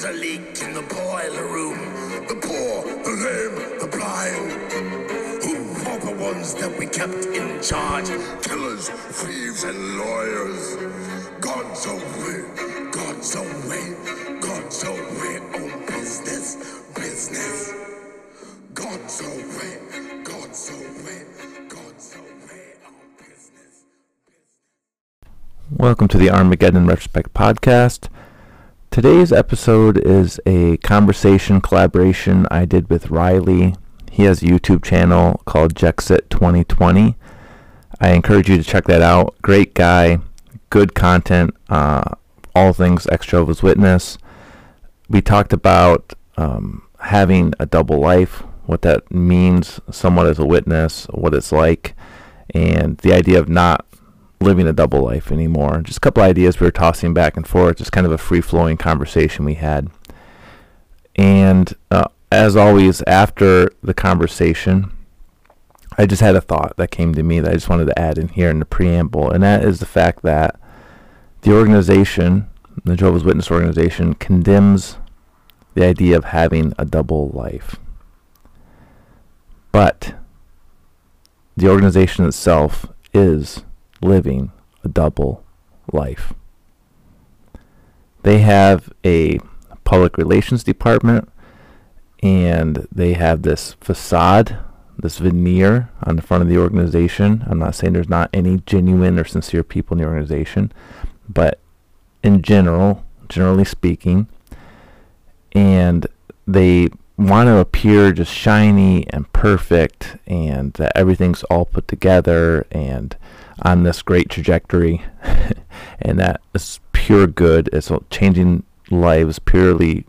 There's a leak in the boiler room. The poor, the lame, the blind. Who are the ones that we kept in charge? Killers, thieves, and lawyers. God's away, God's away, God's away on business, business. God's away, God's away. Welcome to the Armageddon Retrospect podcast. Today's episode is a conversation collaboration I did with Riley. He has a YouTube channel called Jexit 2020. I encourage you to check that out. Great guy, good content, uh, all things ex Jehovah's Witness. We talked about um, having a double life, what that means somewhat as a witness, what it's like, and the idea of not living a double life anymore. Just a couple ideas we were tossing back and forth, just kind of a free flowing conversation we had. And uh, as always, after the conversation, I just had a thought that came to me that I just wanted to add in here in the preamble, and that is the fact that the organization, the Jehovah's Witness organization, condemns the idea of having a double life. But the organization itself is living a double life. They have a public relations department and they have this facade, this veneer on the front of the organization. I'm not saying there's not any genuine or sincere people in the organization, but in general, generally speaking, and they want to appear just shiny and perfect and that everything's all put together and on this great trajectory and that is pure good. It's changing lives purely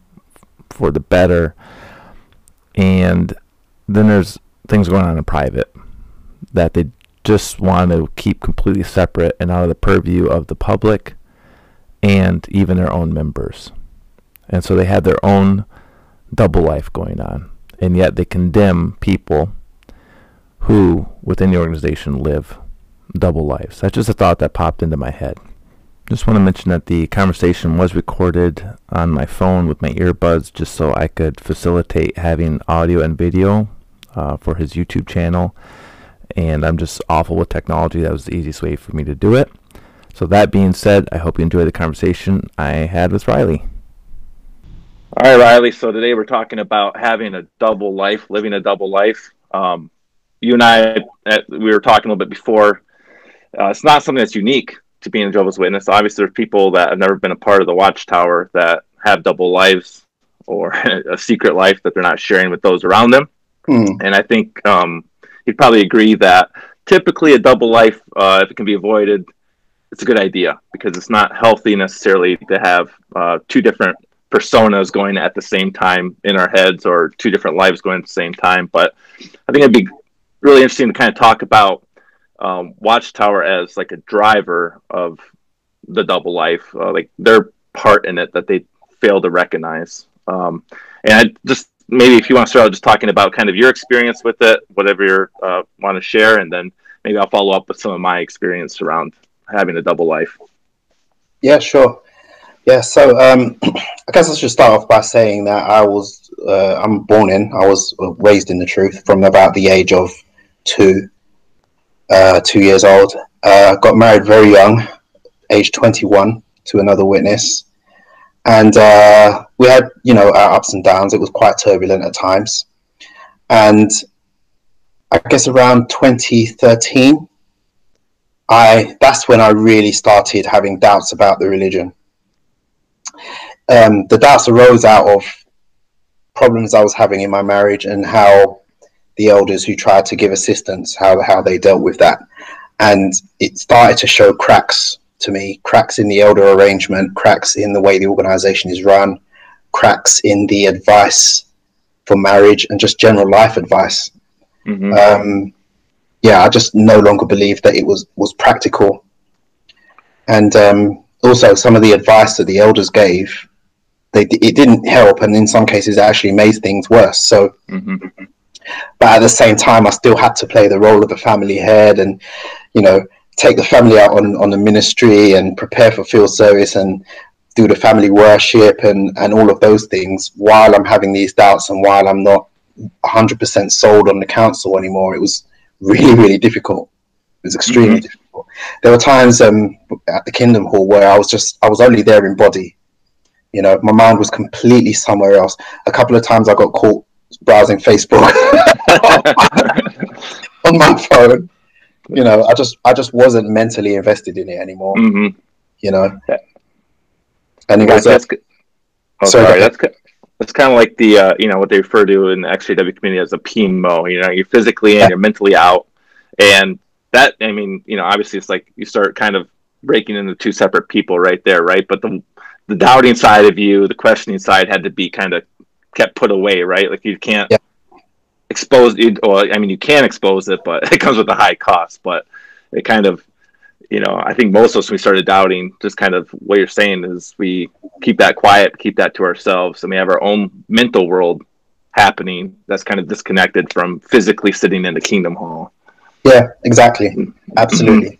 for the better. And then there's things going on in private that they just want to keep completely separate and out of the purview of the public and even their own members. And so they have their own double life going on and yet they condemn people who within the organization live double lives. That's just a thought that popped into my head. Just want to mention that the conversation was recorded on my phone with my earbuds just so I could facilitate having audio and video uh, for his YouTube channel. And I'm just awful with technology. That was the easiest way for me to do it. So, that being said, I hope you enjoyed the conversation I had with Riley. All right, Riley. So, today we're talking about having a double life, living a double life. Um, you and I, we were talking a little bit before uh, it's not something that's unique to being a Jehovah's Witness. Obviously, there's people that have never been a part of the Watchtower that have double lives or a secret life that they're not sharing with those around them. Mm. And I think um, you'd probably agree that typically a double life, uh, if it can be avoided, it's a good idea because it's not healthy necessarily to have uh, two different personas going at the same time in our heads or two different lives going at the same time. But I think it'd be really interesting to kind of talk about um, Watchtower as like a driver of the double life, uh, like their part in it that they fail to recognize. Um, and I just maybe if you want to start out just talking about kind of your experience with it, whatever you uh, want to share, and then maybe I'll follow up with some of my experience around having a double life. Yeah, sure. Yeah, so um, I guess I should start off by saying that I was uh, I'm born in, I was raised in the truth from about the age of two uh, two years old. Uh, got married very young, age 21, to another witness. And uh, we had, you know, our ups and downs. It was quite turbulent at times. And I guess around 2013, I that's when I really started having doubts about the religion. Um, the doubts arose out of problems I was having in my marriage and how the elders who tried to give assistance, how how they dealt with that, and it started to show cracks to me, cracks in the elder arrangement, cracks in the way the organisation is run, cracks in the advice for marriage and just general life advice. Mm-hmm. Um, yeah, I just no longer believe that it was was practical, and um, also some of the advice that the elders gave, they it didn't help, and in some cases it actually made things worse. So. Mm-hmm but at the same time, I still had to play the role of the family head and, you know, take the family out on, on the ministry and prepare for field service and do the family worship and and all of those things while I'm having these doubts and while I'm not 100% sold on the counsel anymore. It was really really difficult. It was extremely mm-hmm. difficult. There were times um, at the Kingdom Hall where I was just I was only there in body. You know, my mind was completely somewhere else. A couple of times I got caught browsing Facebook on my phone. You know, I just I just wasn't mentally invested in it anymore. Mm-hmm. You know, and it was that's, uh, oh, sorry, sorry that's that's kind of like the uh, you know what they refer to in the XJW community as a PMO. You know, you're physically in, yeah. you're mentally out, and that I mean, you know, obviously it's like you start kind of breaking into two separate people right there, right? But the the doubting side of you, the questioning side, had to be kind of kept put away, right? Like you can't yeah. expose it, or I mean, you can expose it, but it comes with a high cost. But it kind of you know, I think most of us, we started doubting just kind of what you're saying is we keep that quiet, keep that to ourselves, and we have our own mental world happening that's kind of disconnected from physically sitting in the Kingdom Hall. Yeah, exactly. Mm-hmm. Absolutely.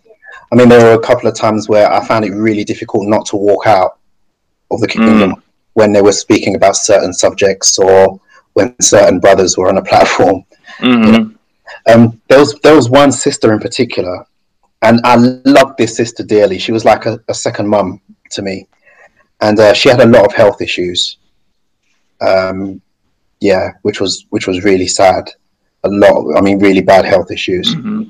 I mean, there were a couple of times where I found it really difficult not to walk out of the Kingdom mm. When they were speaking about certain subjects or when certain brothers were on a platform. Mm-hmm. You know? um, there was there was one sister in particular and I loved this sister dearly. She was like a, a second mum to me, and uh, she had a lot of health issues. Um, yeah, which was which was really sad. A lot, of, I mean, really bad health issues. Mm-hmm.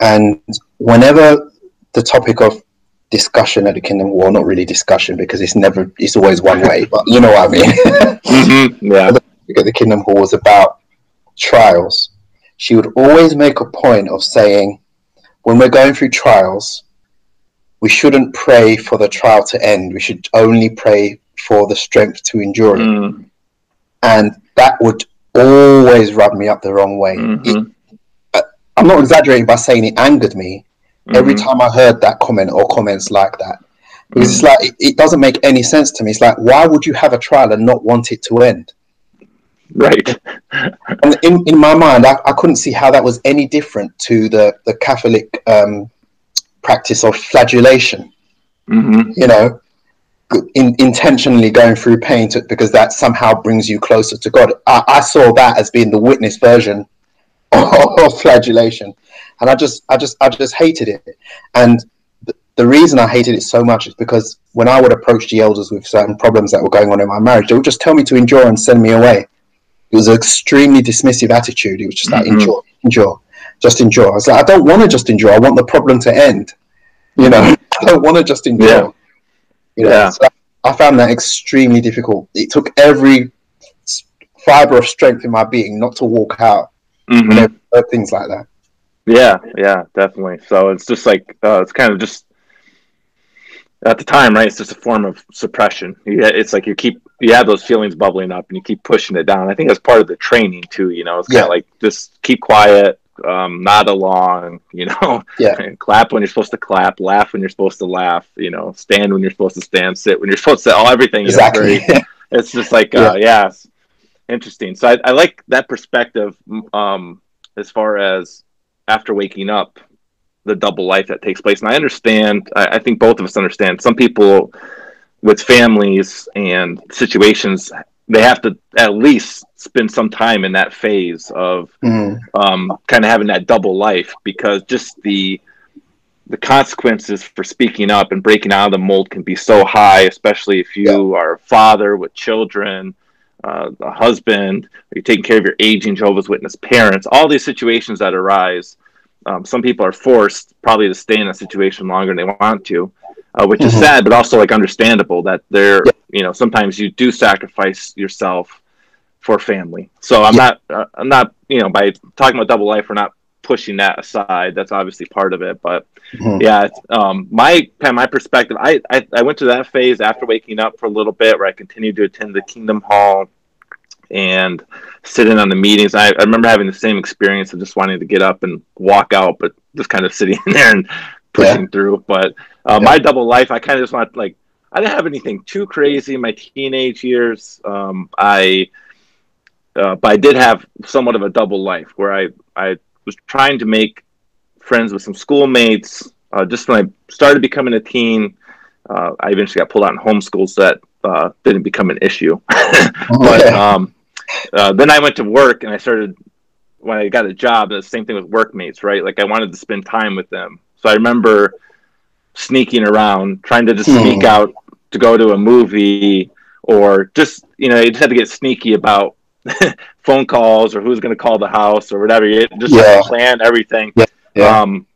And whenever the topic of discussion at the Kingdom Hall, not really discussion because it's never, it's always one way, but you know what I mean. mm-hmm. Yeah. Because the Kingdom Hall was about trials. She would always make a point of saying, when we're going through trials, we shouldn't pray for the trial to end. We should only pray for the strength to endure it. Mm. And that would always rub me up the wrong way. Mm-hmm. It, I'm not exaggerating by saying it angered me mm-hmm. every time I heard that comment or comments like that. Because mm. it's like, it, it, doesn't make any sense to me. It's like, why would you have a trial and not want it to end? Right. And in, in my mind, I, I couldn't see how that was any different to the, the Catholic um, practice of flagellation. Mm-hmm. You know, in, intentionally going through pain to, because that somehow brings you closer to God. I, I saw that as being the witness version of, of flagellation, and I just, I just, I just hated it. And the, the reason I hated it so much is because when I would approach the elders with certain problems that were going on in my marriage, they would just tell me to endure and send me away. It was an extremely dismissive attitude. It was just like mm-hmm. enjoy, enjoy, just enjoy. I was like, I don't want to just enjoy. I want the problem to end. You know, I don't want to just enjoy. Yeah. You know, yeah. So I found that extremely difficult. It took every fiber of strength in my being not to walk out. Mm-hmm. You know, things like that. Yeah, yeah, definitely. So it's just like uh, it's kind of just at the time, right? It's just a form of suppression. It's like you keep you have those feelings bubbling up and you keep pushing it down. I think that's part of the training too. You know, it's kind of like just keep quiet, um, nod along. You know, yeah, clap when you're supposed to clap, laugh when you're supposed to laugh. You know, stand when you're supposed to stand, sit when you're supposed to. All everything. Exactly. Very, it's just like uh, yeah, interesting. So I, I like that perspective. Um, as far as after waking up the double life that takes place. And I understand, I, I, think both of us understand, some people with families and situations, they have to at least spend some time in that phase of mm-hmm. um, kind of having that double life because just the the consequences for speaking up and breaking out of the mold can be so high, especially if you yeah. are a father with children, uh, a husband, you're taking care of your aging Jehovah's Witness parents, all these situations that arise. Um, some people are forced probably to stay in a situation longer than they want to uh, which mm-hmm. is sad, but also like understandable that there, yeah. you know, sometimes you do sacrifice yourself for family. So I'm yeah. not, uh, I'm not, you know, by talking about double life, we're not pushing that aside. That's obviously part of it, but mm-hmm. yeah, um, my my perspective, I, I I went through that phase after waking up for a little bit, where I continued to attend the Kingdom Hall and sit in on the meetings. I, I remember having the same experience of just wanting to get up and walk out, but just kind of sitting in there and pushing yeah. through. But uh, yeah. my double life, I kind of just want like I didn't have anything too crazy in my teenage years. Um, I uh, but I did have somewhat of a double life where I I was trying to make friends with some schoolmates. Uh, just when I started becoming a teen, uh, I eventually got pulled out in homeschools so that uh, didn't become an issue. but um, uh, then I went to work and I started when I got a job. The same thing with workmates, right? Like I wanted to spend time with them. So I remember sneaking around, trying to just sneak Hmm. out to go to a movie or just you know you just had to get sneaky about phone calls or who's going to call the house or whatever. You just Yeah. to plan everything. Yeah. Um,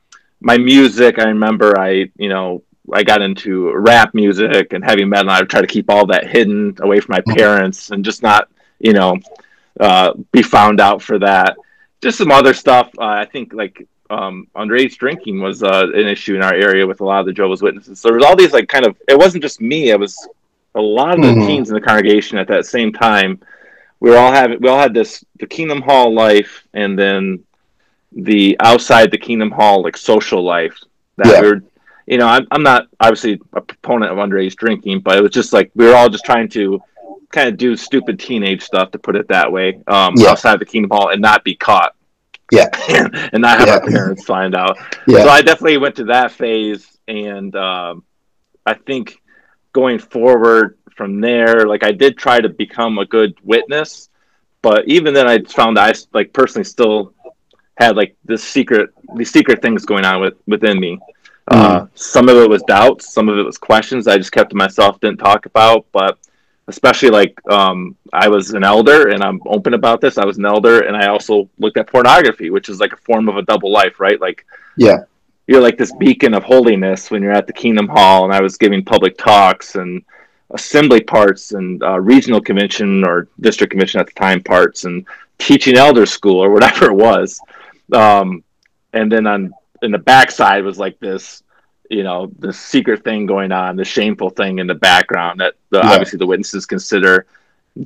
my music, I remember I, you know, I got into rap music and heavy metal. I would try to keep all that hidden away from my parents and just not, you know, uh, be found out for that. Just some other stuff. Uh, I think like um, underage drinking was uh, an issue in our area with a lot of the Jehovah's Witnesses. So there was all these like kind of. It wasn't just me. It was a lot of the Mhm. teens in the congregation at that same time. We were all having. We all had this the Kingdom Hall life, and then the outside the Kingdom Hall like social life that Yeah. we were. You know, I'm, I'm not obviously a proponent of underage drinking, but it was just like we were all just trying to kind of do stupid teenage stuff, to put it that way, um, Yeah. outside the Kingdom Hall and not be caught. Yeah. and not have our parents find out. Yeah. So I definitely went to that phase, and um, I think going forward from there, like I did try to become a good witness, but even then, I found I like personally still had like this secret, these secret things going on with within me. Uh, some of it was doubts, some of it was questions I just kept to myself, didn't talk about, but especially like um, I was an elder and I'm open about this. I was an elder and I also looked at pornography, which is like a form of a double life, right? Like Yeah. you're like this beacon of holiness when you're at the Kingdom Hall, and I was giving public talks and assembly parts and uh, regional convention or district convention at the time parts and teaching elder school or whatever it was. Um, and then on in the backside was like this, you know, the secret thing going on, the shameful thing in the background that the, Yeah. obviously the witnesses consider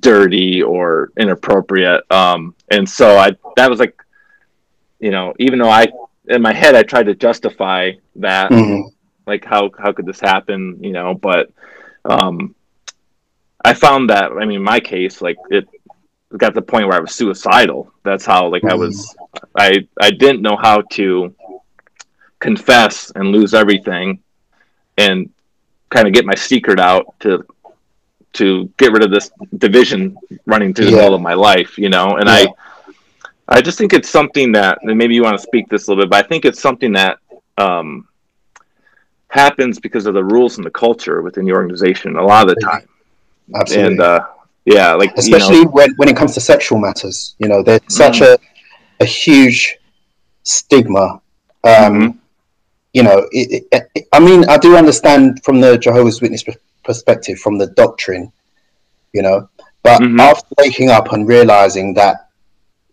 dirty or inappropriate. Um, and so I that was like, you know, even though I in my head I tried to justify that, Mhm. like how how could this happen, you know, but um, I found that I mean, my case like it got to the point where I was suicidal. That's how like I was I I didn't know how to confess and lose everything and kind of get my secret out to to get rid of this division running through the Yeah. middle of my life, you know. And Yeah. I I just think it's something that and maybe you want to speak this a little bit, but I think it's something that um happens because of the rules and the culture within the organization a lot of the time. Absolutely. And uh yeah, like especially you know, when, when it comes to sexual matters you know there's such a, a huge stigma um, Mhm. you know it, it, it- i mean i do understand from the jehovah's witness pers- perspective from the doctrine you know but Mhm. after waking up and realizing that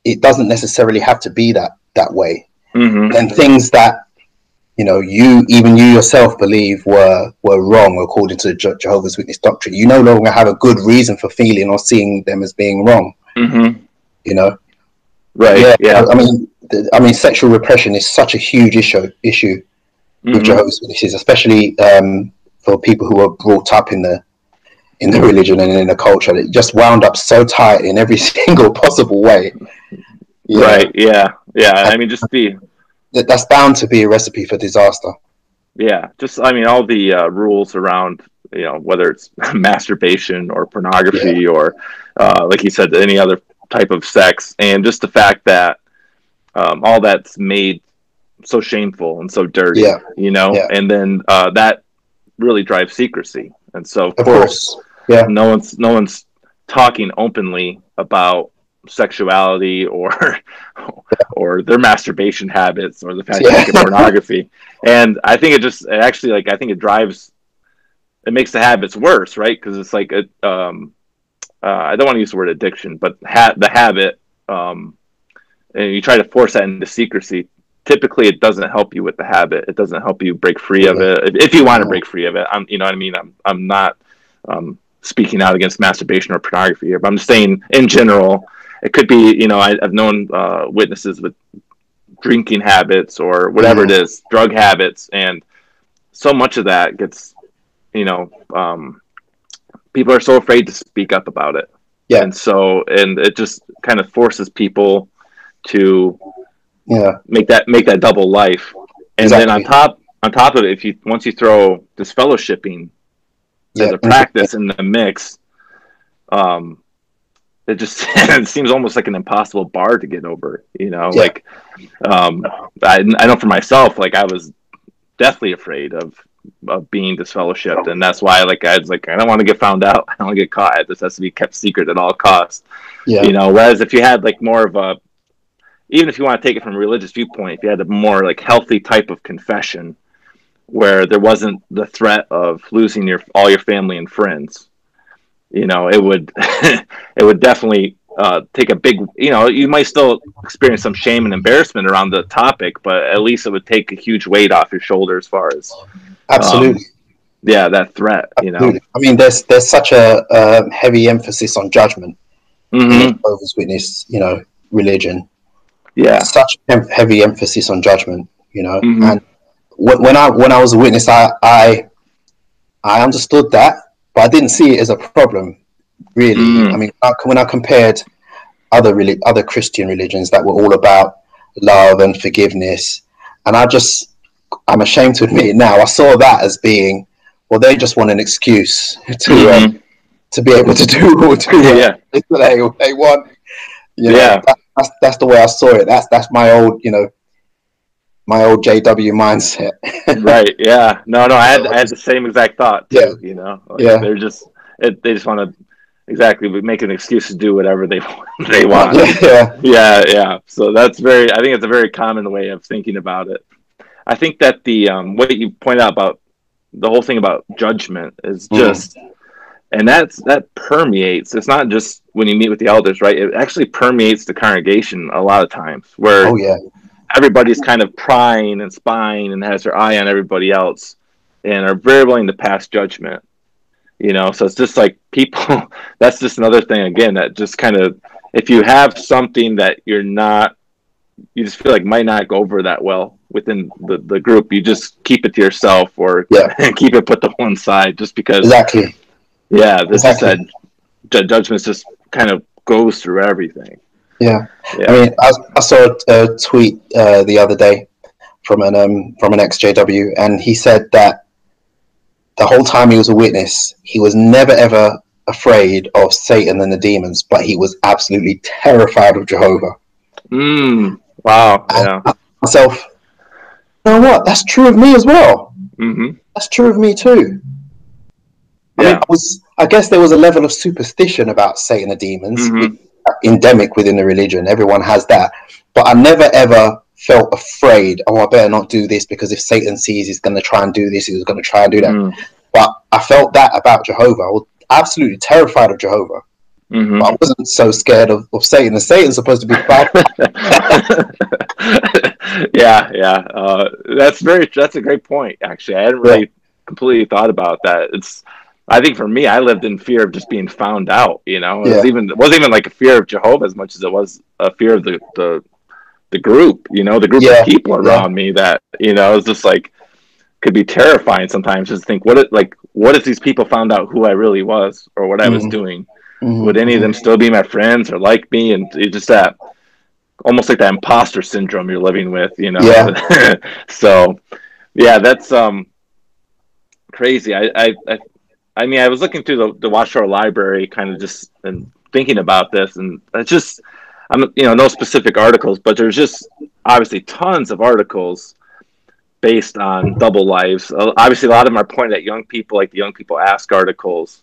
it doesn't necessarily have to be that that way and things that you know you even you yourself believe were were wrong according to Je- jehovah's witness doctrine you no longer have a good reason for feeling or seeing them as being wrong Mhm. you know Right. yeah, Yeah. i mean i mean sexual repression is such a huge issue issue with Mhm. jehovah's witnesses especially um, for people who are brought up in the in the religion and in the culture it just wound up so tight in every single possible way know, Right. Yeah. Yeah. I mean, just the that- that's bound to be a recipe for disaster yeah, just I mean, all the uh, rules around you know whether it's masturbation or pornography or uh, like you said, any other type of sex, and just the fact that um, all that's made so shameful and so dirty. Yeah. You know, Yeah. and then uh, that really drives secrecy, and so of, of course, course no one's no one's talking openly about sexuality or or their masturbation habits or the fact Yeah. they look pornography. And i think it just it actually like i think it drives it makes the habits worse right? Because it's like a um uh, i don't want to use the word addiction but ha- the habit um and you try to force that into secrecy. Typically it doesn't help you with the habit. It doesn't help you break free of it. If, if you want to break free of it i'm you know what i mean? I'm i'm not um speaking out against masturbation or pornography here, but I'm just saying in general, it could be, you know, I, I've known uh, witnesses with drinking habits or whatever it is, drug habits, and so much of that gets, you know, um, people are so afraid to speak up about it. Yeah. And so, and it just kind of forces people to yeah. make that make that double life. And then on top on top of it if you once you throw disfellowshipping as a practice in the mix, um, it just it seems almost like an impossible bar to get over. You know, yeah. like um, I, I know for myself, like I was deathly afraid of of being disfellowshipped, and that's why like I was like I don't want to get found out. I don't want to get caught. This has to be kept secret at all costs. Yeah. You know, whereas if you had like more of a even if you want to take it from a religious viewpoint, if you had a more like healthy type of confession where there wasn't the threat of losing your all your family and friends, you know, it would it would definitely uh, take a big, you know, you might still experience some shame and embarrassment around the topic, but at least it would take a huge weight off your shoulder as far as absolutely. Um, yeah, that threat. Absolutely. You know, I mean, there's there's such a, a heavy emphasis on judgment mm-hmm. Jehovah's Witness, you know, religion. Yeah, such a heavy emphasis on judgment, you know. Mm-hmm. And when I when I was a witness, I I I understood that, but I didn't see it as a problem. Really, mm. I mean, when I compared other really other Christian religions that were all about love and forgiveness, and I just I'm ashamed to admit it now. I saw that as being well, they just want an excuse to mm-hmm. um, to be able to do what do yeah. they, they want. You know, yeah, that, that's that's the way I saw it. That's that's my old you know my old JW mindset. right. Yeah. No. No. I had I had the same exact thought. Too, yeah. You know. Like yeah. They're just it, they just want to exactly make an excuse to do whatever they they want. Yeah. Yeah. Yeah. So that's very. I think it's a very common way of thinking about it. I think that the um, what you point out about the whole thing about judgment is mm. just. Mm. And that's that permeates. It's not just when you meet with the elders, right? It actually permeates the congregation a lot of times. Where oh yeah, everybody's kind of prying and spying and has their eye on everybody else and are very willing to pass judgment you know so it's just like people that's just another thing again that just kind of if you have something that you're not you just feel like might not go over that well within the, the group you just keep it to yourself or yeah. keep it put to one side just because exactly yeah this exactly. that judgment just kind of goes through everything yeah, yeah. I mean, I, I saw a, a tweet uh, the other day from an um, from an ex JW, and he said that the whole time he was a witness, he was never ever afraid of Satan and the demons, but he was absolutely terrified of Jehovah. Mm, wow. And yeah. myself, you know what? That's true of me as well. Mm-hmm. That's true of me too. I yeah. mean, I, was, I guess there was a level of superstition about Satan and the demons. Mm-hmm endemic within the religion. Everyone has that. But I never ever felt afraid. Oh, I better not do this because if Satan sees he's going to try and do this, he's going to try and do that. Mm. But I felt that about Jehovah. I was absolutely terrified of Jehovah. Mm-hmm. But I wasn't so scared of, of Satan. And Satan's supposed to be bad. yeah, yeah. Uh, that's very. That's a great point. Actually, I hadn't really yeah. completely thought about that. It's I think for me, I lived in fear of just being found out. You know, it yeah. was even it wasn't even like a fear of Jehovah as much as it was a fear of the the, the group. You know, the group yeah. of people around yeah. me that you know it was just like could be terrifying sometimes. Just think what it like what if these people found out who I really was or what I mm-hmm. was doing? Mm-hmm. Would any of them still be my friends or like me? And it just that almost like that imposter syndrome you're living with. You know, yeah. so yeah, that's um crazy. I, I, I I mean, I was looking through the, the Watchtower Library, kind of just and thinking about this, and it's just, I'm you know, no specific articles, but there's just obviously tons of articles based on double lives. Uh, obviously, a lot of them are pointed at young people, like the Young People Ask articles,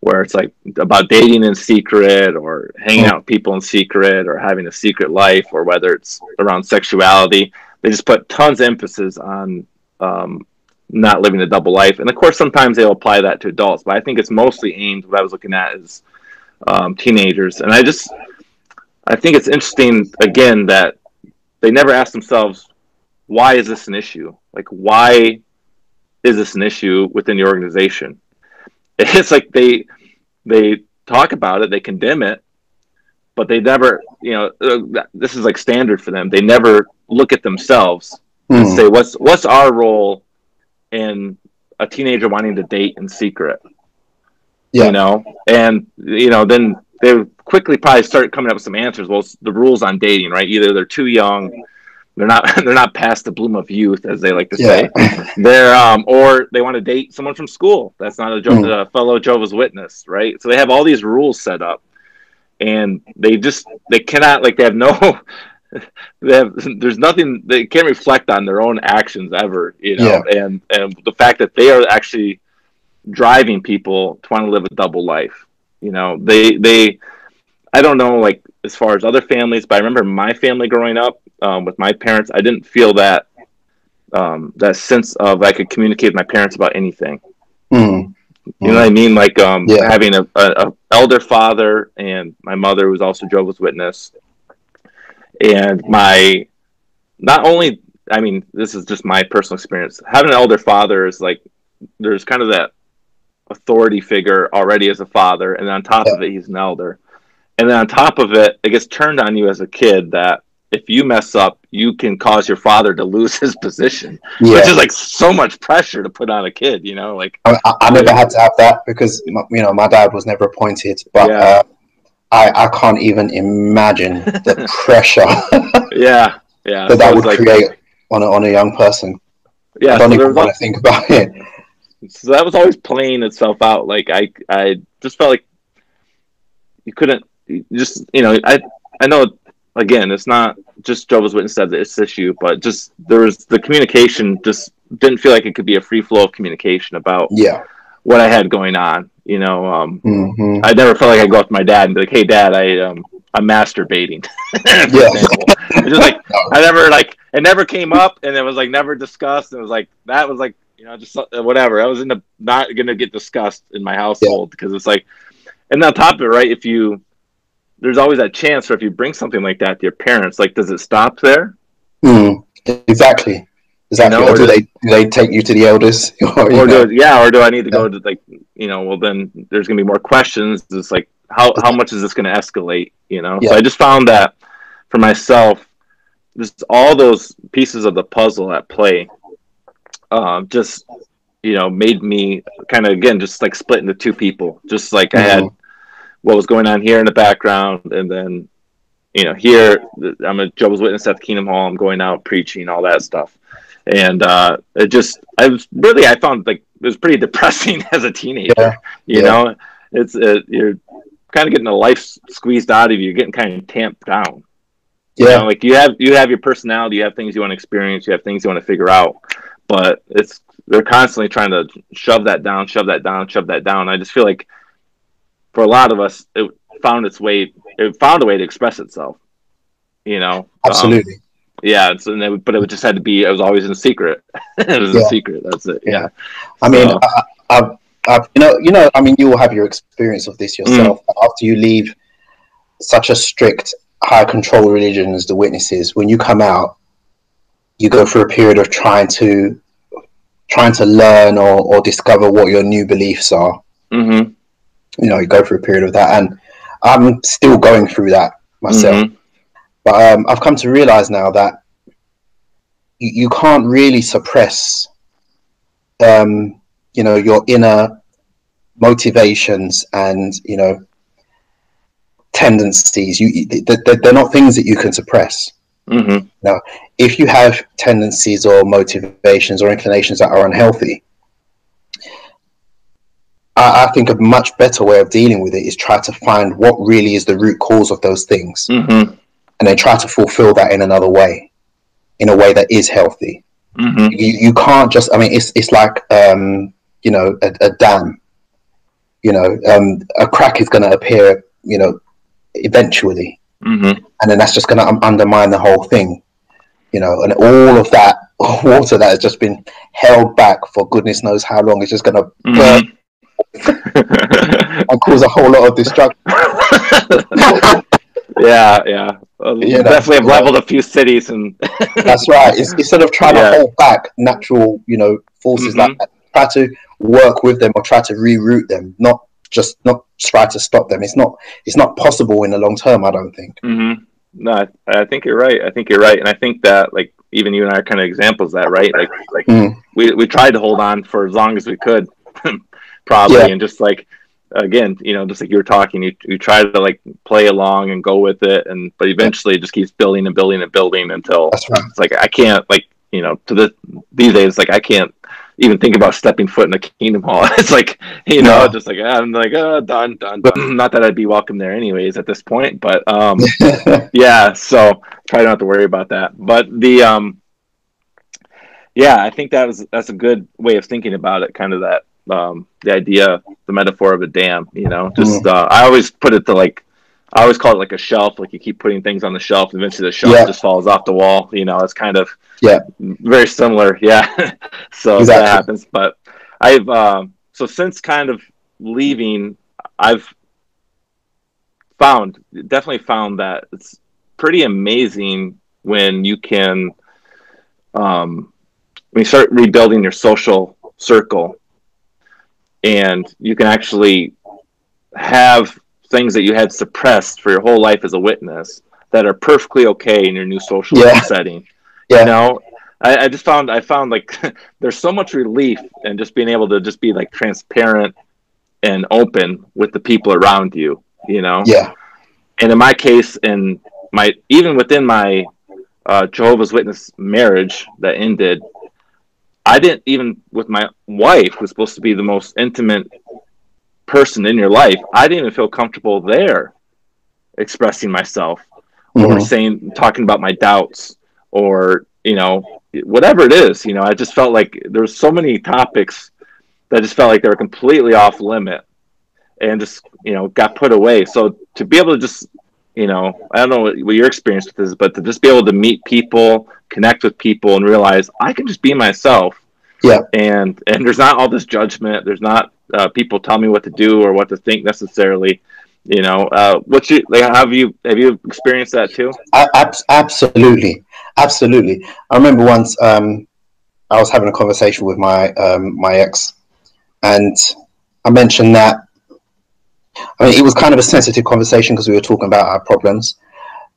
where it's like about dating in secret, or hanging out with people in secret, or having a secret life, or whether it's around sexuality. They just put tons of emphasis on um, not living a double life. And of course, sometimes they'll apply that to adults, but I think it's mostly aimed. What I was looking at is um, teenagers, and I just I think it's interesting again that they never ask themselves why is this an issue? Like why is this an issue within the organization? It's like they they talk about it, they condemn it, but they never, you know, uh, this is like standard for them. They never look at themselves and hmm. say what's what's our role in a teenager wanting to date in secret. Yeah. You know, and you know, then they quickly probably start coming up with some answers. Well, the rules on dating, right? Either they're too young, they're not they're not past the bloom of youth as they like to Yeah. say they're um or they want to date someone from school that's not a, Jo- Mm. a fellow jehovah's witness right so they have all these rules set up and they just they cannot like they have no they have there's nothing they can't reflect on their own actions ever you know and and the fact that they are actually driving people to want to live a double life you know they they i don't know like as far as other families but i remember my family growing up um, with my parents i didn't feel that um, that sense of i could communicate with my parents about anything Mm. you know what I mean? Like um, Yeah. having a, a, a elder father and my mother was also Jehovah's Witness, and my not only I mean this is just my personal experience. Having an elder father is like there's kind of that authority figure already as a father, and then on top of it he's an elder, and then on top of it it gets turned on you as a kid that if you mess up you can cause your father to lose his position, Yeah. which is like so much pressure to put on a kid. You know, like I, I- I never had to have that because you know my dad was never appointed, but Yeah. uh, I I can't even imagine the pressure yeah, yeah. that that would like- create on a, on a young person. Yeah, I don't so, even want to think about it. so that was always playing itself out. Like I, I just felt like you couldn't you just you know I I know again it's not just Jehovah's Witness that this issue, but just there was the communication just didn't feel like it could be a free flow of communication about Yeah. what I had going on. You know, um, hmm I never felt like I'd go up to my dad and be like, "Hey, Dad, I um, I'm masturbating." Yeah. just like I never like it never came up, and it was like never discussed. It was like that was like you know just uh, whatever. I was in the not gonna get discussed in my household because it's like, and on top of it, right? If you there's always that chance for if you bring something like that to your parents, like does it stop there? Mm, exactly. Exactly. You know, or do the- they do they take you to the elders? or, Or know, do yeah, or do I need to go to like you know? Well, then there's gonna be more questions. It's like how how much is this gonna escalate? You know. So I just found that for myself, just all those pieces of the puzzle at play, um, just you know, made me kind of again just like split into two people. Just like I had Mhm. what was going on here in the background, and then you know here I'm a Jehovah's Witness at the Kingdom Hall. I'm going out preaching all that stuff, and uh, it just I was really I found like it was pretty depressing as a teenager. Yeah. You Yeah. know, it's uh, you're kind of getting the life squeezed out of you, you're getting kind of tamped down. You yeah. know, like you have you have your personality, you have things you want to experience, you have things you want to figure out, but it's they're constantly trying to shove that down, shove that down, shove that down. I just feel like for a lot of us, it found its way, it found a way to express itself. You know, Um, Absolutely. Yeah. It's, and it, but it just had to be. It was always in secret. it was Yeah. in secret. That's it. Yeah. I mean, So- I, I've, I've, you know, you know, I mean, you will have your experience of this yourself. Mm. After you leave such a strict, high control religion as the witnesses, when you come out, you go through a period of trying to, trying to learn or, or discover what your new beliefs are. Mm-hmm. You know, you go through a period of that, and I'm still going through that myself. Mhm. But um, I've come to realize now that you, you can't really suppress, um, you know, your inner motivations and you know tendencies. You, you- they- they- they're not things that you can suppress. Mm-hmm. If you have tendencies or motivations or inclinations that are unhealthy, I, I think a much better way of dealing with it is try to find what really is the root cause of those things. Mm-hmm. And then try to fulfill that in another way, in a way that is healthy. Mm-hmm. You, you can't just, I mean, it's, it's like, um, you know, a, a dam. You know, um, a crack is going to appear, you know, eventually, Mm-hmm. and then that's just going to um, undermine the whole thing. You know, and all of that water that has just been held back for goodness knows how long is just going to burn Mm-hmm. and cause a whole lot of destruction. yeah, yeah. Well, You know, definitely have you know. leveled a few cities and That's right. It's, instead of trying Yeah. to hold back natural, you know, forces Mhm. like that, try to work with them or try to reroute them, not just not try to stop them. It's not it's not possible in the long term. I don't think. Mm-hmm. No, I, I think you're right. I think you're right, and I think that like even you and I are kind of examples of that, right? Like like Mm. we we tried to hold on for as long as we could, probably, Yeah. and just like again, you know, just like you were talking, you, you try to like play along and go with it, and but eventually it just keeps building and building and building until right. it's like I can't like you know to the these days like I can't even think about stepping foot in the Kingdom Hall. it's like you know, No. just like I'm like oh, done, done, done. Not that I'd be welcome there anyways at this point, but um, yeah. So try not to worry about that. But the um, yeah, I think that was that's a good way of thinking about it. Kind of that um, the idea, the metaphor of a dam. You know, just uh, I always put it to like. I always call it like a shelf. Like you keep putting things on the shelf, and eventually the shelf Yeah. just falls off the wall. You know, it's kind of Yeah. very similar. Yeah, so Exactly. that happens. But I've um, so since kind of leaving, I've found definitely found that it's pretty amazing when you can um, when you start rebuilding your social circle and you can actually have things that you had suppressed for your whole life as a witness that are perfectly okay in your new social Yeah. setting Yeah. you know I, I just found i found like there's so much relief in just being able to just be like transparent and open with the people around you you know yeah. and in my case in my even within my uh, jehovah's witness marriage that ended i didn't even with my wife who's supposed to be the most intimate person in your life i didn't even feel comfortable there expressing myself or Mhm. saying talking about my doubts or you know whatever it is you know i just felt like there's so many topics that just felt like they were completely off limit and just you know got put away so to be able to just you know i don't know what, what your experience with this but to just be able to meet people connect with people and realize i can just be myself Yeah. and and there's not all this judgment there's not uh, people tell me what to do or what to think necessarily you know uh what you like have you have you experienced that too A- abs- absolutely, absolutely. I remember once um, I was having a conversation with my um, my ex, and I mentioned that. I mean, it was kind of a sensitive conversation because we were talking about our problems.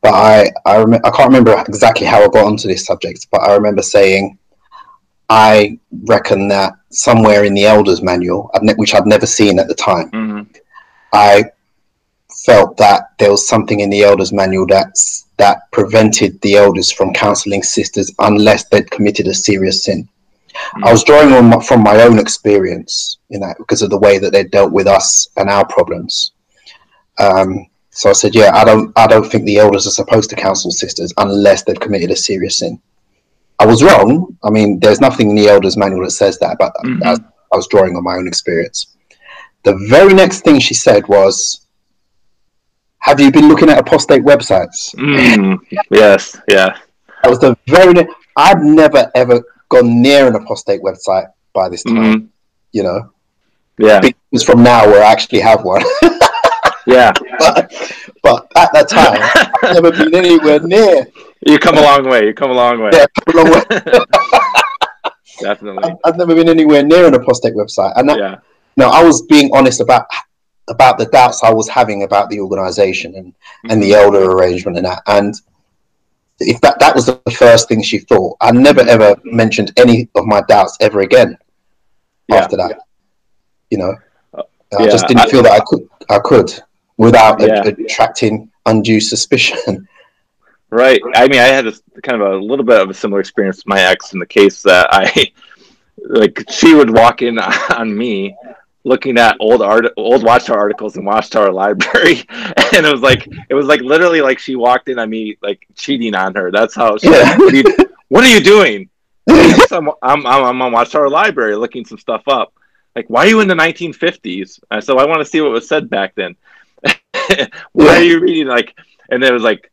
But I I, rem- I can't remember exactly how I got onto this subject, but I remember saying, I reckon that somewhere in the elders manual, which I'd never seen at the time, mm-hmm. I felt that there was something in the elders manual that's that prevented the elders from counseling sisters unless they'd committed a serious sin. I was drawing on my, from my own experience that because of the way that they dealt with us and our problems. Um, so I said, yeah, I don't, I don't think the elders are supposed to counsel sisters unless they've committed a serious sin. I was wrong. I mean, there's nothing in the elders manual that says that, but Mhm. I, I was drawing on my own experience. The very next thing she said was, "Have you been looking at apostate websites?" Mm, yes, yeah. That was the very. Ne- I'd never ever gone near an apostate website by this time. Mhm. You know, Yeah, big things from now where I actually have one. yeah. but, but at that time, I've never been anywhere near. You come a long way. You come a long way. Yeah, come a long way. Definitely. I've, I've never been anywhere near an apostate website, and that, Yeah. no, I was being honest about about the doubts I was having about the organization and and the mm-hmm. elder arrangement and that. And if that that was the first thing she thought, I never ever mentioned any of my doubts ever again Yeah. after that. You know, Uh, I just didn't I- feel that I could I could without a- attracting undue suspicion. Right. I mean, I had a kind of a little bit of a similar experience with my ex in the case that I, like, she would walk in on me looking at old art, old Watchtower articles in Watchtower Library, and it was like, it was like literally like she walked in on me like cheating on her. That's how she. Yeah. What, are you, what are you doing? I'm, I'm, I'm on Watchtower Library looking some stuff up. Like, why are you in the 1950s? I said, I want to see what was said back then. why are you reading like? And it was like,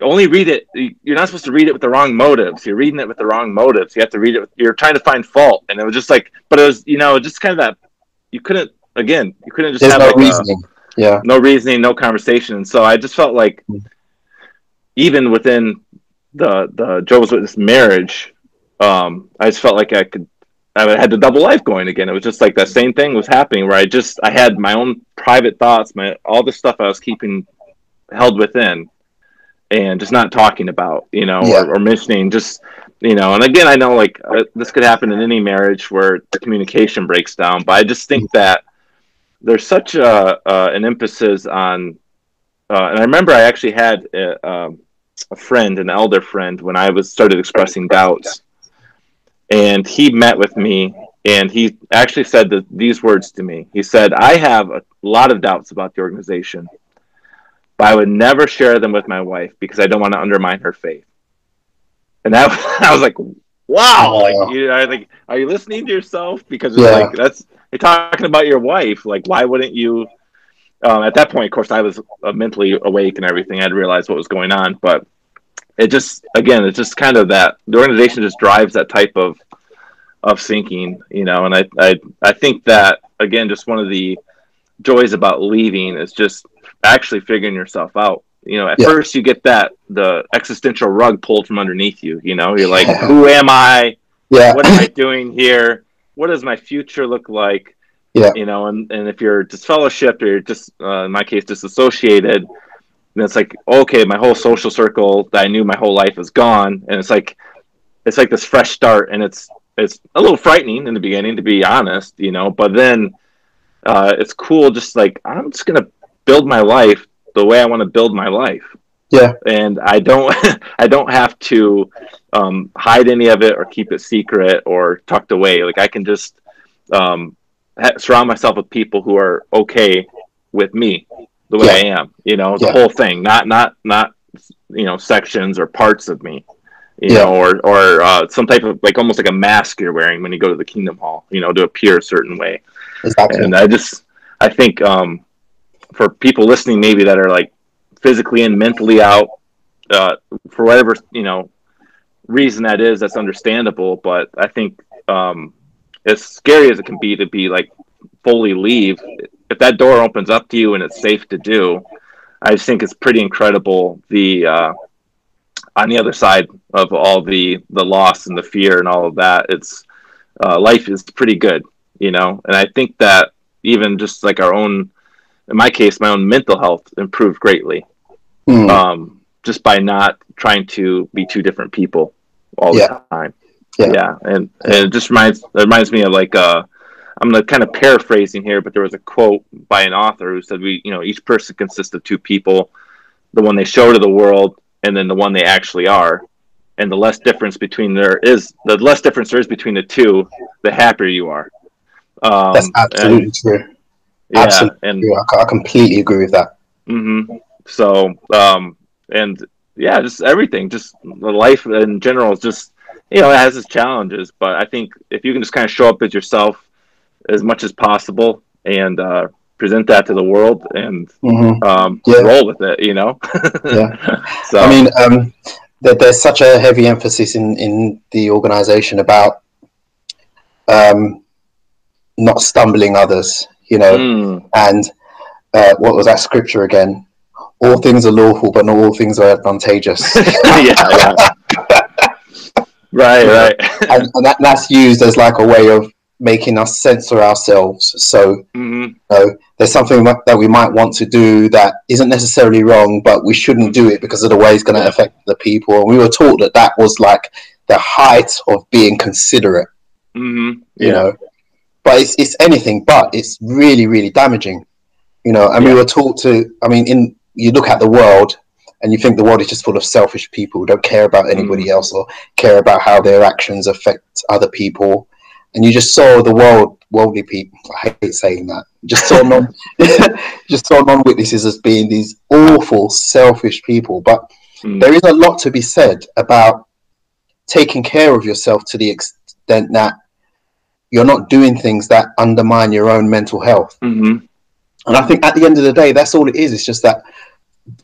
only read it. You're not supposed to read it with the wrong motives. You're reading it with the wrong motives. You have to read it. With, you're trying to find fault, and it was just like, but it was, you know, just kind of that. You couldn't. Again, you couldn't just There's have no like a- reasoning. Yeah, no reasoning, no conversation. And so I just felt like Mm. even within the the Jehovah's Witness marriage, um, I just felt like I could I had the double life going again. It was just like that same thing was happening where I just I had my own private thoughts, my all the stuff I was keeping held within and just not talking about, you know, Yeah. or, or mentioning just you know, and again, I know like uh, this could happen in any marriage where the communication breaks down, but I just think that there's such a, uh, an emphasis on, uh, and I remember I actually had a, um, a friend, an elder friend, when I was started expressing doubts, and he met with me, and he actually said that these words to me. He said, "I have a lot of doubts about the organization, but I would never share them with my wife because I don't want to undermine her faith." And that I was like, "Wow!" Like, you I think, are you listening to yourself? Because it's Yeah. like that's you're talking about your wife. Like, why wouldn't you? Um, at that point, of course, I was uh, mentally awake and everything. I'd realized what was going on, but it just again, it's just kind of that the organization just drives that type of of thinking, you know. And I I I think that again, just one of the joys about leaving is just actually figuring yourself out. You know, at Yeah. first you get that the existential rug pulled from underneath you. You know, you're like, who am I? Yeah. What am I doing here? What does my future look like? Yeah. You know, and, and if you're disfellowshipped or you're just, uh, in my case, disassociated, then it's like, okay, my whole social circle that I knew my whole life is gone. And it's like, it's like this fresh start. And it's, it's a little frightening in the beginning, to be honest, you know, but then uh, it's cool. Just like, I'm just going to build my life the way I want to build my life Yeah. and I don't I don't have to um, hide any of it or keep it secret or tucked away. Like I can just um, ha- surround myself with people who are okay with me the way I am. You know, the Yeah. whole thing, not not not you know sections or parts of me. You Yeah. know, or or uh, some type of like almost like a mask you're wearing when you go to the Kingdom Hall. You know, to appear a certain way Exactly. and I just I think um, for people listening maybe that are like physically and mentally out uh, for whatever you know reason that is that's understandable but I think um, as scary as it can be to be like fully leave if that door opens up to you and it's safe to do I think it's pretty incredible the uh, on the other side of all the the loss and the fear and all of that it's uh, life is pretty good you know and i think that even just like our own in my case my own mental health improved greatly Mm. um, just by not trying to be two different people all Yeah. the time Yeah. and, and it just reminds it reminds me of like uh i'm kind of paraphrasing here but there was a quote by an author who said we you know each person consists of two people the one they show to the world and then the one they actually are and the less difference between there is the less difference there is between the two the happier you are um, That's absolutely true. yeah absolutely and true. I, I completely agree with that. hmm So, um, and yeah, just everything, just the life in general is just, you know, it has its challenges, but I think if you can just kind of show up as yourself as much as possible and, uh, present that to the world and, hmm um, Yeah. roll with it, you know? Yeah. so, I mean, um, there, there's such a heavy emphasis in, in the organization about um, not stumbling others, you know, mm, and uh, what was that scripture again? All things are lawful, but not all things are advantageous. yeah, yeah. right, right. and, and that, that's used as like a way of making us censor ourselves. So hmm you know, there's something that we might want to do that isn't necessarily wrong, but we shouldn't do it because of the way it's going to affect the people. And we were taught that that was like the height of being considerate, hmm you know. But it's, it's anything but. It's really, really damaging, you know. And we were taught to. I mean, in you look at the world. And you think the world is just full of selfish people who don't care about anybody else or care about how their actions affect other people. And you just saw the world, worldly people. I hate saying that. Just saw non, just saw non-witnesses as being these awful, selfish people. But Mm. there is a lot to be said about taking care of yourself to the extent that you're not doing things that undermine your own mental health. hmm And I think at the end of the day, that's all it is. It's just that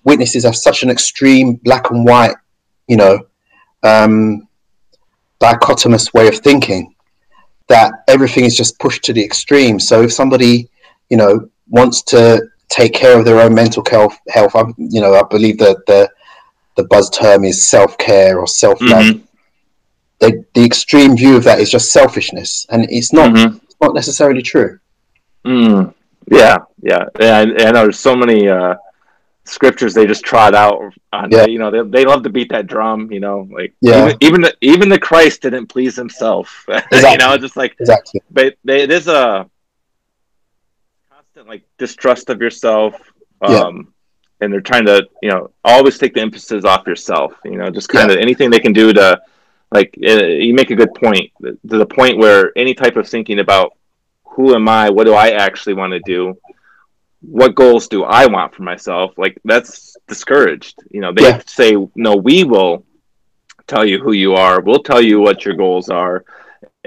witnesses have such an extreme black and white, you know, um, dichotomous way of thinking that everything is just pushed to the extreme. So if somebody, you know, wants to take care of their own mental health, health, I, you know, I believe that the the buzz term is self care or self love. Mhm. The, the extreme view of that is just selfishness, and it's not Mhm. it's not necessarily true. Mm, yeah, yeah, yeah. I, I know there's so many uh, scriptures they just trot out. On, Yeah. You know, they, they love to beat that drum. You know, like Yeah. even even the, even the Christ didn't please himself. you Exactly. know, just like Exactly. but they, it is a constant like distrust of yourself. Um, yeah. And they're trying to, you know, always take the emphasis off yourself. You know, just kind of anything they can do to, like, uh, you make a good point to the point where any type of thinking about who am I, what do I actually want to do, what goals do I want for myself, like that's discouraged. You know, they yeah. say, no, we will tell you who you are. We'll tell you what your goals are.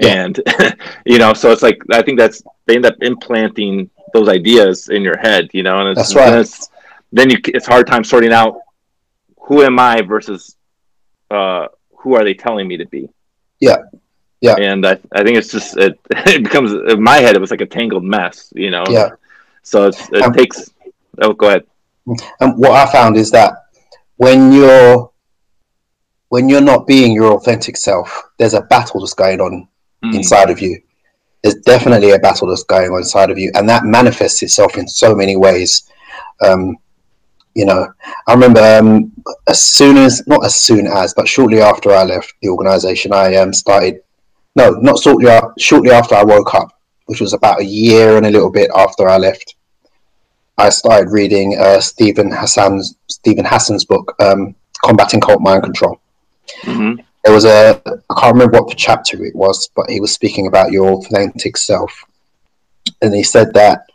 Yeah. And, you know, so it's like, I think that's, they end up implanting those ideas in your head, you know, and it's, that's right. It's, then you, it's hard time sorting out who am I versus, uh, who are they telling me to be? Yeah. Yeah. And I, I think it's just, it, it becomes, in my head, it was like a tangled mess, you know? Yeah. So it um, takes, oh, go ahead. And what I found is that when you're when you're not being your authentic self, there's a battle that's going on mm. inside of you. There's definitely a battle that's going on inside of you, and that manifests itself in so many ways. Um, you know, I remember um, as soon as, not as soon as, but shortly after I left the organization, I um, started. No, not shortly. Shortly after I woke up, which was about a year and a little bit after I left. I started reading uh, Steven Hassan's Steven Hassan's book, um, Combating Cult Mind Control. Mm-hmm. There was a I can't remember what chapter it was, but he was speaking about your authentic self, and he said that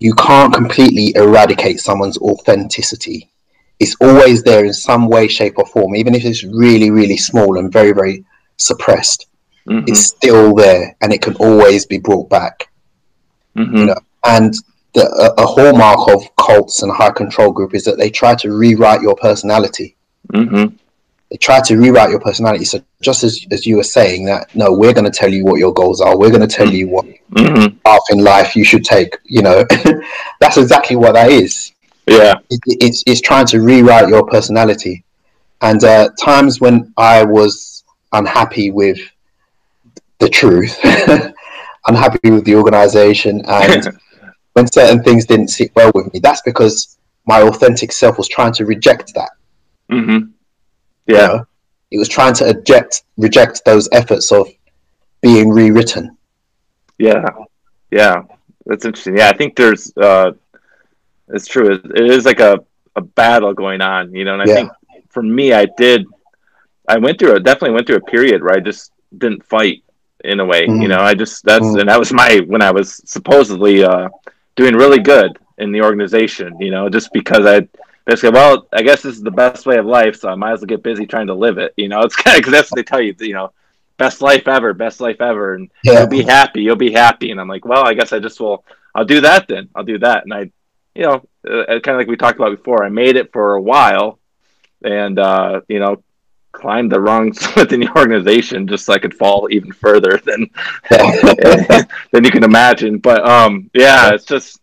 you can't completely eradicate someone's authenticity. It's always there in some way, shape, or form, even if it's really, really small and very, very suppressed. Mm-hmm. It's still there, and it can always be brought back. Mm-hmm. You know, and the, a, a, hallmark of cults and high control group is that they try to rewrite your personality. Mm-hmm. They try to rewrite your personality. So just as, as you were saying that, no, we're going to tell you what your goals are. We're going to tell you what mm-hmm. path in life you should take. You know, that's exactly what that is. Yeah, it, it's it's trying to rewrite your personality. And uh, times when I was unhappy with the truth, unhappy with the organization, and when certain things didn't sit well with me, that's because my authentic self was trying to reject that. Mm-hmm. Yeah, you know? it was trying to eject, reject those efforts of being rewritten. Yeah, yeah, that's interesting. Yeah, I think there's, uh, it's true. It, it is like a, a battle going on, you know. And I yeah. think for me, I did, I went through a definitely went through a period where I just didn't fight in a way. Mm. You know, I just that's mm. and that was my when I was supposedly uh, doing really good in the organization. You know, just because I basically, well, I guess this is the best way of life, so I might as well get busy trying to live it. You know, it's kind of because that's what they tell you. You know, best life ever, best life ever, and yeah. you'll be happy, you'll be happy. And I'm like, well, I guess I just will. I'll do that then. I'll do that, and I, you know, uh, kind of like we talked about before. I made it for a while, and uh, you know, climbed the rungs within the organization just so I could fall even further than than you can imagine. But um, yeah, it's just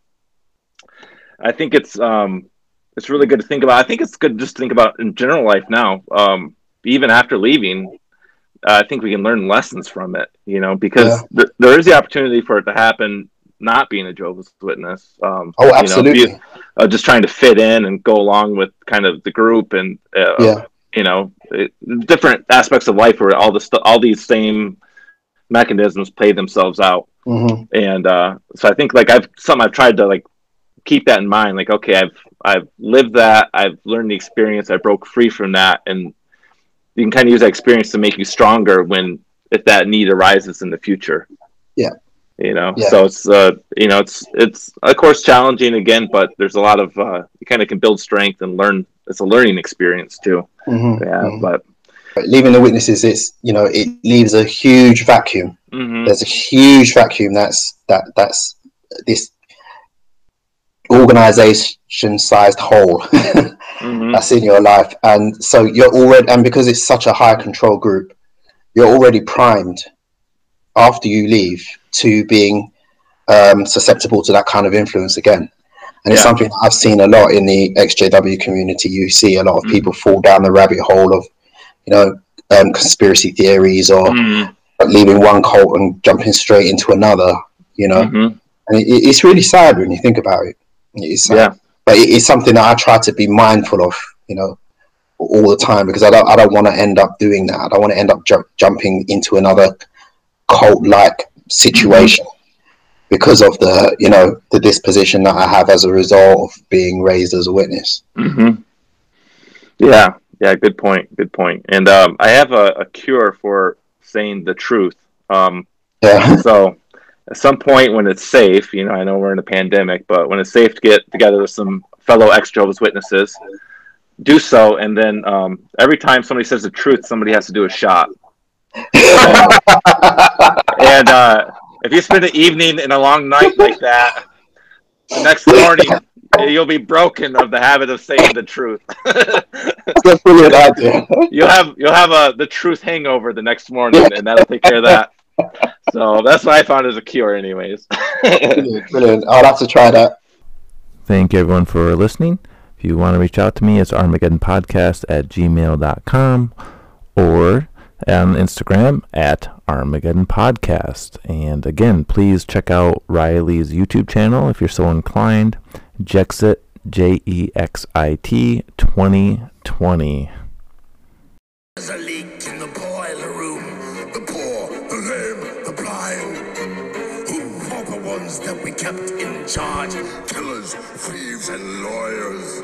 I think it's um, it's really good to think about. I think it's good just to think about in general life now. Um, even after leaving, uh, I think we can learn lessons from it. You know, because yeah. th- there is the opportunity for it to happen. Not being a Jehovah's Witness. Um, oh, absolutely. You know, be, uh, just trying to fit in and go along with kind of the group and uh, yeah you know it, different aspects of life where all this all these same mechanisms play themselves out. Mm-hmm. and uh, so i think like i've something i've tried to like keep that in mind like okay i've i've lived that i've learned the experience i broke free from that. And you can kind of use that experience to make you stronger when if that need arises in the future. Yeah you know yeah. so it's uh you know it's it's of course challenging again but there's a lot of uh you kind of can build strength and learn it's a learning experience too mm-hmm. yeah mm-hmm. but leaving the witnesses it's you know it leaves a huge vacuum mm-hmm. there's a huge vacuum that's that that's this organization sized hole mm-hmm. that's in your life and so you're already and because it's such a high control group you're already primed after you leave to being um, susceptible to that kind of influence again. And it's something I've seen a lot in the XJW community. You see a lot of mm. people fall down the rabbit hole of, you know, um, conspiracy theories or mm. leaving one cult and jumping straight into another. You know, mm-hmm. and it, it's really sad when you think about it. It's yeah, but it, it's something that I try to be mindful of. You know, all the time because I don't I don't want to end up doing that. I don't want to end up ju- jumping into another cult like situation. because of the you know the disposition that I have as a result of being raised as a witness. Mm-hmm. Yeah, yeah, good point, good point. And um, I have a, a, cure for saying the truth. Um, yeah. So at some point when it's safe, you know, I know we're in a pandemic, but when it's safe to get together with some fellow ex Jehovah's Witnesses, do so, and then um, every time somebody says the truth, somebody has to do a shot. And uh, if you spend an evening and a long night like that, the next morning you'll be broken of the habit of saying the truth. That's brilliant idea. You'll have you'll have a the truth hangover the next morning, and that'll take care of that. So that's what I found as a cure, anyways. brilliant, brilliant. I'll have to try that. Thank you everyone for listening. If you want to reach out to me, it's Armageddon Podcast at gmail.com or on Instagram at Armageddon Podcast. And again, please check out Riley's YouTube channel if you're so inclined. Jexit, J E X I T 2020. There's a leak in the boiler room. The poor, the lame, the blind. Who are the ones that we kept in charge? Killers, thieves, and lawyers.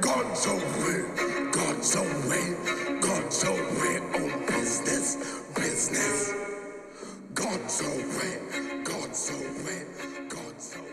God's away, God's away, God's away. Oh, business, business. God's so way, God's so way, God's so way.